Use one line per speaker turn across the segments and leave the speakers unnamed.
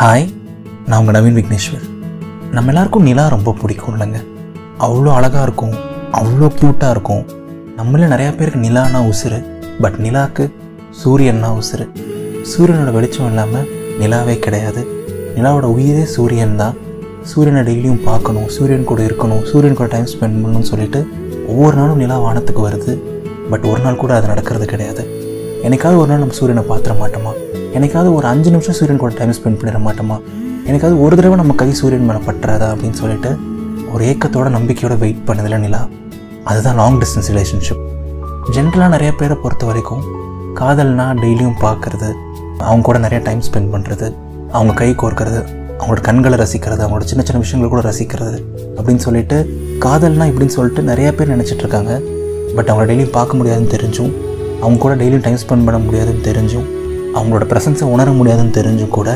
Hi நான் உங்கள் நவீன் விக்னேஸ்வர். நம்ம எல்லாருக்கும் நிலா ரொம்ப பிடிக்கும் இல்லைங்க. அவ்வளோ அழகாக இருக்கும் அவ்வளோ க்யூட்டாக இருக்கும். நம்மள நிறையா பேருக்கு நிலானா உசுறு பட் நிலாக்கு சூரியன்னா உசுறு. சூரியனோட வெளிச்சம் இல்லாமல் நிலாவே கிடையாது. நிலாவோட உயிரே சூரியன் தான். சூரியனை டெய்லியும் பார்க்கணும் சூரியன் கூட இருக்கணும் சூரியன் கூட டைம் ஸ்பெண்ட் பண்ணணும்னு சொல்லிட்டு ஒவ்வொரு நாளும் நிலா வானத்துக்கு வருது. பட் ஒரு நாள் கூட அது நடக்கிறது கிடையாது. என்னைக்காவது ஒரு நாள் நம்ம சூரியனை பார்த்துட மாட்டோமா? எனக்காவது ஒரு அஞ்சு நிமிஷம் சூரியன் கூட டைம் ஸ்பெண்ட் பண்ணிட மாட்டோமா? எனக்காவது ஒரு தடவை நம்ம கை சூரியன் மேலே பட்டுறாதா அப்படின்னு சொல்லிட்டு ஒரு ஏக்கத்தோட நம்பிக்கையோட வெயிட் பண்ணதில்ல நிலா. அதுதான் லாங் டிஸ்டன்ஸ் ரிலேஷன்ஷிப் ஜென்ரலாக நிறைய பேரை பொறுத்த வரைக்கும் காதல்னா டெய்லியும் பார்க்குறது அவங்க கூட நிறைய டைம் ஸ்பெண்ட் பண்ணுறது அவங்க கை கோர்க்கறது அவங்களோட கண்களை ரசிக்கிறது அவங்களோட சின்ன சின்ன விஷயங்களை கூட ரசிக்கிறது அப்படின்னு சொல்லிட்டு காதல்னா இப்படின்னு சொல்லிட்டு நிறைய பேர் நினச்சிட்டு இருக்காங்க. பட் அவங்கள டெய்லியும் பார்க்க முடியாதுன்னு தெரிஞ்சும் அவங்க கூட டெய்லியும் டைம் ஸ்பெண்ட் பண்ண முடியாதுன்னு தெரிஞ்சும் அவங்களோட ப்ரெசன்ஸை உணர முடியாதுன்னு தெரிஞ்சு கூட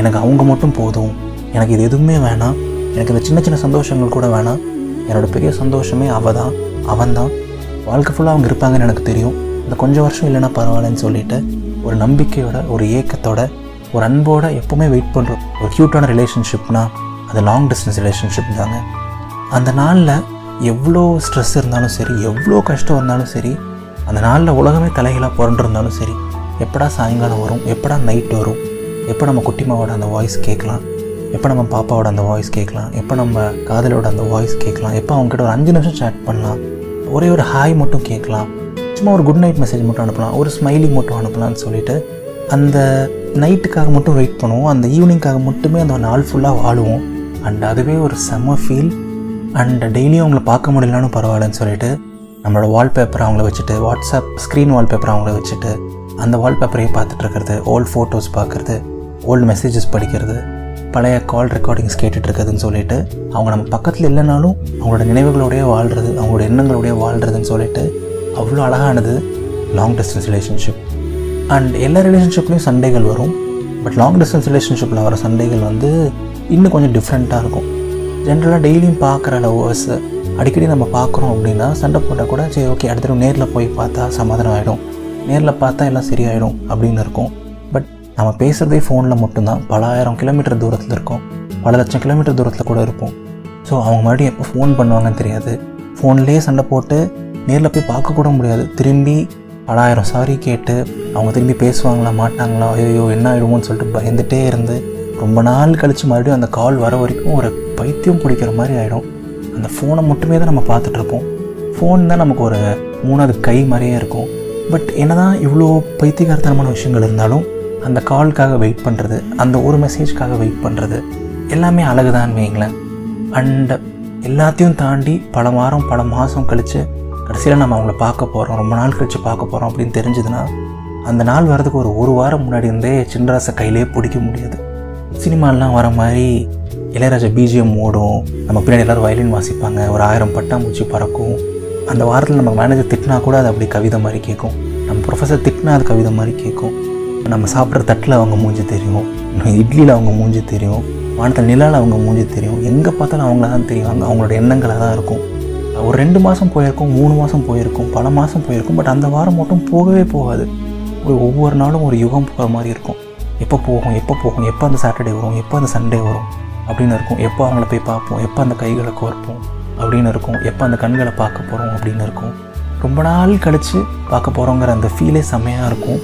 எனக்கு அவங்க மட்டும் போதும். எனக்கு இது எதுவுமே வேணாம். எனக்கு இந்த சின்ன சின்ன சந்தோஷங்கள் கூட வேணாம். என்னோட பெரிய சந்தோஷமே அவள் தான் அவன் தான் வாழ்க்கை ஃபுல்லாக அவங்க இருப்பாங்கன்னு எனக்கு தெரியும். இந்த கொஞ்சம் வருஷம் இல்லைன்னா பரவாயில்லன்னு சொல்லிட்டு ஒரு நம்பிக்கையோட ஒரு ஏக்கத்தோட ஒரு அன்போட எப்போவுமே வெயிட் பண்ணுற ஒரு க்யூட்டான ரிலேஷன்ஷிப்னால் அது லாங் டிஸ்டன்ஸ் ரிலேஷன்ஷிப் தாங்க. அந்த நாளில் எவ்வளோ ஸ்ட்ரெஸ் இருந்தாலும் சரி எவ்வளோ கஷ்டம் இருந்தாலும் சரி அந்த நாளில் உலகமே தலைகளாக புரண்டிருந்தாலும் சரி எப்படா சாயங்காலம் வரும்? எப்படா நைட் வரும்? எப்போ நம்ம குட்டிமாவோட அந்த வாய்ஸ் கேட்கலாம்? எப்போ நம்ம பாப்பாவோட அந்த வாய்ஸ் கேட்கலாம்? எப்போ நம்ம காதலோட அந்த வாய்ஸ் கேட்கலாம்? எப்போ அவங்ககிட்ட ஒரு அஞ்சு நிமிஷம் சேட் பண்ணலாம்? ஒரே ஒரு ஹாய் மட்டும் கேட்கலாம். சும்மா ஒரு குட் நைட் மெசேஜ் மட்டும் அனுப்பலாம். ஒரு ஸ்மைலி மட்டும் அனுப்பலாம்னு சொல்லிட்டு அந்த நைட்டுக்காக மட்டும் வெயிட் பண்ணுவோம். அந்த ஈவினிங்காக மட்டுமே அந்த நாள் ஃபுல்லாக வாழுவோம். அண்ட் அதுவே ஒரு செம்ம ஃபீல் அண்ட் டெய்லியும் அவங்கள பார்க்க முடியலன்னு பரவாயில்லன்னு சொல்லிட்டு நம்மளோட வால்பேப்பரை அவங்கள வச்சுட்டு வாட்ஸ்அப் ஸ்க்ரீன் வால்பேப்பர் அவங்கள வச்சுட்டு அந்த வால்பேப்பரையே பார்த்துட்ருக்கிறது ஓல்டு ஓல்ட் ஃபோட்டோஸ் பார்க்குறது ஓல்டு மெசேஜஸ் படிக்கிறது பழைய கால் ரெக்கார்டிங்ஸ் கேட்டுட்ருக்குதுன்னு இருக்கிறதுன்னு சொல்லிட்டு அவங்க நம்ம பக்கத்தில் இல்லைனாலும் அவங்களோட நினைவுகளோடய வாழ்கிறது அவங்களோட எண்ணங்களோடய வாழ்கிறதுன்னு சொல்லிட்டு அவ்வளோ அழகானது லாங் டிஸ்டன்ஸ் ரிலேஷன்ஷிப் அண்ட் எல்லா ரிலேஷன்ஷிப்லேயும் சண்டைகள் வரும். பட் லாங் டிஸ்டன்ஸ் ரிலேஷன்ஷிப்பில் வர சண்டைகள் வந்து இன்னும் கொஞ்சம் டிஃப்ரெண்ட்டாக இருக்கும். ஜென்ரலாக டெய்லியும் பார்க்குற லவ்வர்ஸ் அடிக்கடி நம்ம பார்க்குறோம் அப்படின்னா சண்டை போட்டால் கூட சரி ஓகே அடுத்த நேரில் போய் பார்த்தா சமாதானம் ஆகிடும் நேரில் பார்த்தா எல்லாம் சரியாயிடும் அப்படின்னு இருக்கும். பட் நம்ம பேசுகிறதே ஃபோனில் மட்டும்தான். பல ஆயிரம் கிலோமீட்டர் தூரத்தில் இருக்கோம். பல லட்சம் கிலோமீட்டர் தூரத்தில் கூட இருப்போம். ஸோ அவங்க மறுபடியும் எப்போ ஃபோன் பண்ணுவாங்கன்னு தெரியாது. ஃபோன்லேயே சண்டை போட்டு நேரில் போய் பார்க்கக்கூட முடியாது. திரும்பி பலாயிரம் சாரி கேட்டு அவங்க திரும்பி பேசுவாங்களா மாட்டாங்களா ஐயோ என்ன ஆகிடுமோன்னு சொல்லிட்டு பயந்துகிட்டே இருந்து ரொம்ப நாள் கழித்து மறுபடியும் அந்த கால் வர வரைக்கும் ஒரு பைத்தியம் பிடிக்கிற மாதிரி ஆகிடும் அந்த ஃபோனை மட்டுமே தான் நம்ம பார்த்துட்ருப்போம் ஃபோன் தான் நமக்கு ஒரு மூணாவது கை மாதிரியே இருக்கும். பட் என்னதான் இவ்வளோ பைத்தியகாரத்தனமான விஷயங்கள் இருந்தாலும் அந்த காலுக்காக வெயிட் பண்ணுறது அந்த ஒரு மெசேஜ்க்காக வெயிட் பண்ணுறது எல்லாமே அழகுதான் வைங்களேன் அண்ட் எல்லாத்தையும் தாண்டி பல வாரம் பல மாதம் கழித்து கடைசியில் நம்ம அவங்கள பார்க்க போகிறோம் ரொம்ப நாள் கழித்து பார்க்க போகிறோம் அப்படின்னு தெரிஞ்சதுன்னா அந்த நாள் வர்றதுக்கு ஒரு ஒரு வாரம் முன்னாடி இருந்தே சின்னராசை கையிலே பிடிக்க முடியாது. சினிமாலாம் வர மாதிரி இளையராஜா பிஜிஎம் ஓடும் நம்ம பின்னாடி எல்லோரும் வயலின் வாசிப்பாங்க ஒரு ஆயிரம் பட்டாம்பூச்சி பறக்கும் அந்த வாரத்தில் நம்ம மேனேஜர் திட்டினா கூட அது அப்படி கவிதை மாதிரி கேட்கும் நம்ம ப்ரொஃபஸர் திட்டினா அது கவிதை மாதிரி கேட்கும் நம்ம சாப்பிட்ற தட்டில் அவங்க மூஞ்சி தெரியும். இட்லியில் அவங்க மூஞ்சி தெரியும். வானத்தில் நிலாவில் அவங்க மூஞ்சி தெரியும். எங்கே பார்த்தாலும் அவங்கள தான் தெரியும் அவங்களோட எண்ணங்களாக தான் இருக்கும். ஒரு ரெண்டு மாதம் போயிருக்கும் மூணு மாதம் போயிருக்கும் பல மாதம் போயிருக்கும். பட் அந்த வாரம் மட்டும் போகவே போகாது. ஒரு ஒவ்வொரு நாளும் ஒரு யுகம் போகிற மாதிரி இருக்கும். எப்போ போகும் எப்போ போகும் எப்போ அந்த சாட்டர்டே வரும் எப்போ அந்த சண்டே வரும் அப்படின்னு இருக்கும். எப்போ அவங்கள போய் பார்ப்போம் எப்போ அந்த கைகளை கோர்ப்போம். அப்படின்னு இருக்கும். எப்போ அந்த கண்களை பார்க்க போகிறோம் அப்படின்னு இருக்கும். ரொம்ப நாள் கழித்து பார்க்க போகிறோங்கிற அந்த ஃபீலே செம்மையாக இருக்கும்.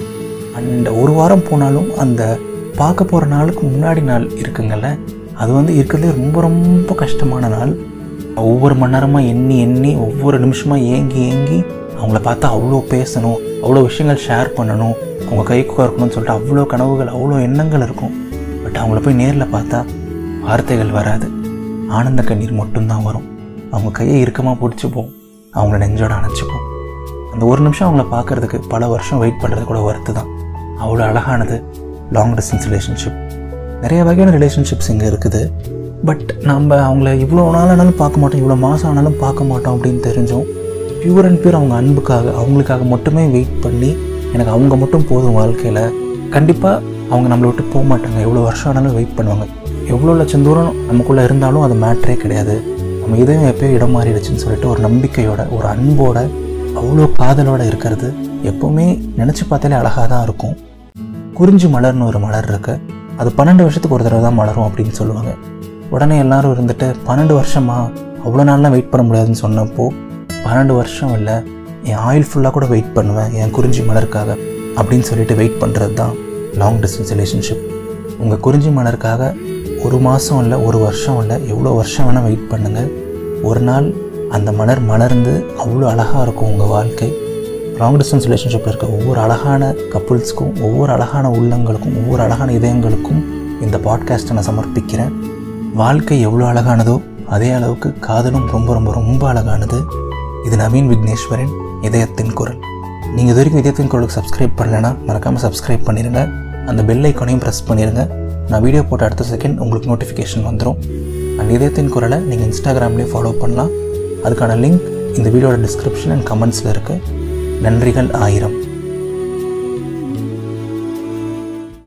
அண்ட் ஒரு வாரம் போனாலும் அந்த பார்க்க போகிற நாளுக்கு முன்னாடி நாள் இருக்குங்கள்ல அது வந்து இருக்கிறதுலே ரொம்ப ரொம்ப கஷ்டமான நாள். ஒவ்வொரு மணி நேரமாக எண்ணி எண்ணி ஒவ்வொரு நிமிஷமாக ஏங்கி ஏங்கி அவங்கள பார்த்தா அவ்வளோ பேசணும் அவ்வளோ விஷயங்கள் ஷேர் பண்ணணும் அவங்க கை இருக்கணும்னு சொல்லிட்டு அவ்வளோ கனவுகள் அவ்வளோ எண்ணங்கள் இருக்கும். பட் அவங்கள போய் நேரில் பார்த்தா வார்த்தைகள் வராது. ஆனந்த கண்ணீர் மட்டும்தான் வரும். அவங்க கையை இறுக்கமாக பிடிச்சிப்போம் அவங்கள நெஞ்சோட அணைச்சிப்போம் அந்த ஒரு நிமிஷம் அவங்கள பார்க்குறதுக்கு பல வருஷம் வெயிட் பண்ணுறது கூட ஒர்த்து தான். அவ்வளோ அழகானது லாங் டிஸ்டன்ஸ் ரிலேஷன்ஷிப் நிறைய வகையான ரிலேஷன்ஷிப்ஸ் இங்கே இருக்குது. பட் நம்ம அவங்கள இவ்வளோ நாள் ஆனாலும் பார்க்க மாட்டோம் இவ்வளோ மாதம் ஆனாலும் பார்க்க மாட்டோம் அப்படின்னு தெரிஞ்சோம் பியூர் அண்ட் பியூர் அவங்க அன்புக்காக அவங்களுக்காக மட்டுமே வெயிட் பண்ணி எனக்கு அவங்க மட்டும் போதும் வாழ்க்கையில். கண்டிப்பாக அவங்க நம்மளை விட்டு போக மாட்டாங்க. எவ்வளோ வருஷம் ஆனாலும் வெயிட் பண்ணுவாங்க. எவ்வளோ லட்சம் தூரம் நமக்குள்ளே இருந்தாலும் அது மேட்ரே கிடையாது. நம்ம இதயம் எப்போயோ இடம் மாறிடுச்சுன்னு சொல்லிட்டு ஒரு நம்பிக்கையோட ஒரு அன்போட அவ்வளோ காதலோட இருக்கிறது எப்போவுமே நினச்சி பார்த்தாலே அழகாக தான் இருக்கும். குறிஞ்சி மலர்னு ஒரு மலர் இருக்கு. அது பன்னெண்டு வருஷத்துக்கு ஒரு தடவை தான் மலரும் அப்படின்னு சொல்லுவாங்க. உடனே எல்லாரும் இருந்துட்டு பன்னெண்டு வருஷமா? அவ்வளோ நாள்லாம் வெயிட் பண்ண முடியாதுன்னு சொன்னப்போ பன்னெண்டு வருஷம் இல்லை. என் ஆயில் ஃபுல்லாக கூட வெயிட் பண்ணுவேன் என் குறிஞ்சி மலருக்காக அப்படின்னு சொல்லிட்டு வெயிட் பண்ணுறது தான் லாங் டிஸ்டன்ஸ் ரிலேஷன்ஷிப் உங்கள் குறிஞ்சி மலருக்காக ஒரு மாதம் இல்லை ஒரு வருஷம் இல்லை எவ்வளோ வருஷம் வேணால் வெயிட் பண்ணுங்கள் ஒரு நாள் அந்த மலர் மலர்ந்து அவ்வளோ அழகாக இருக்கும் உங்கள் வாழ்க்கை. லாங் டிஸ்டன்ஸ் ரிலேஷன்ஷிப்பில் இருக்க ஒவ்வொரு அழகான கப்புள்ஸ்க்கும் ஒவ்வொரு அழகான உள்ளங்களுக்கும் ஒவ்வொரு அழகான இதயங்களுக்கும் இந்த பாட்காஸ்ட்டை நான் சமர்ப்பிக்கிறேன். வாழ்க்கை எவ்வளோ அழகானதோ அதே அளவுக்கு காதலும் ரொம்ப ரொம்ப ரொம்ப அழகானது. இது நவீன் விக்னேஸ்வரன் இதயத்தின் குரல். நீங்கள் இது வரைக்கும் இதயத்தின் குரலுக்கு சப்ஸ்கிரைப் பண்ணலைன்னா மறக்காமல் சப்ஸ்கிரைப் பண்ணிடுங்க அந்த பெல் ஐக்கானையும் ப்ரெஸ் பண்ணிடுங்க நான் வீடியோ போட்ட அடுத்த செகண்ட் உங்களுக்கு நோட்டிஃபிகேஷன் வந்துடும் அண்ட் இதயத்தின் குரலை நீங்கள் இன்ஸ்டாகிராம்லேயும் ஃபாலோ பண்ணலாம். அதுக்கான லிங்க் இந்த வீடியோட டிஸ்கிரிப்ஷன் அண்ட் கமெண்ட்ஸில் இருக்குது நன்றிகள் ஆயிரம்.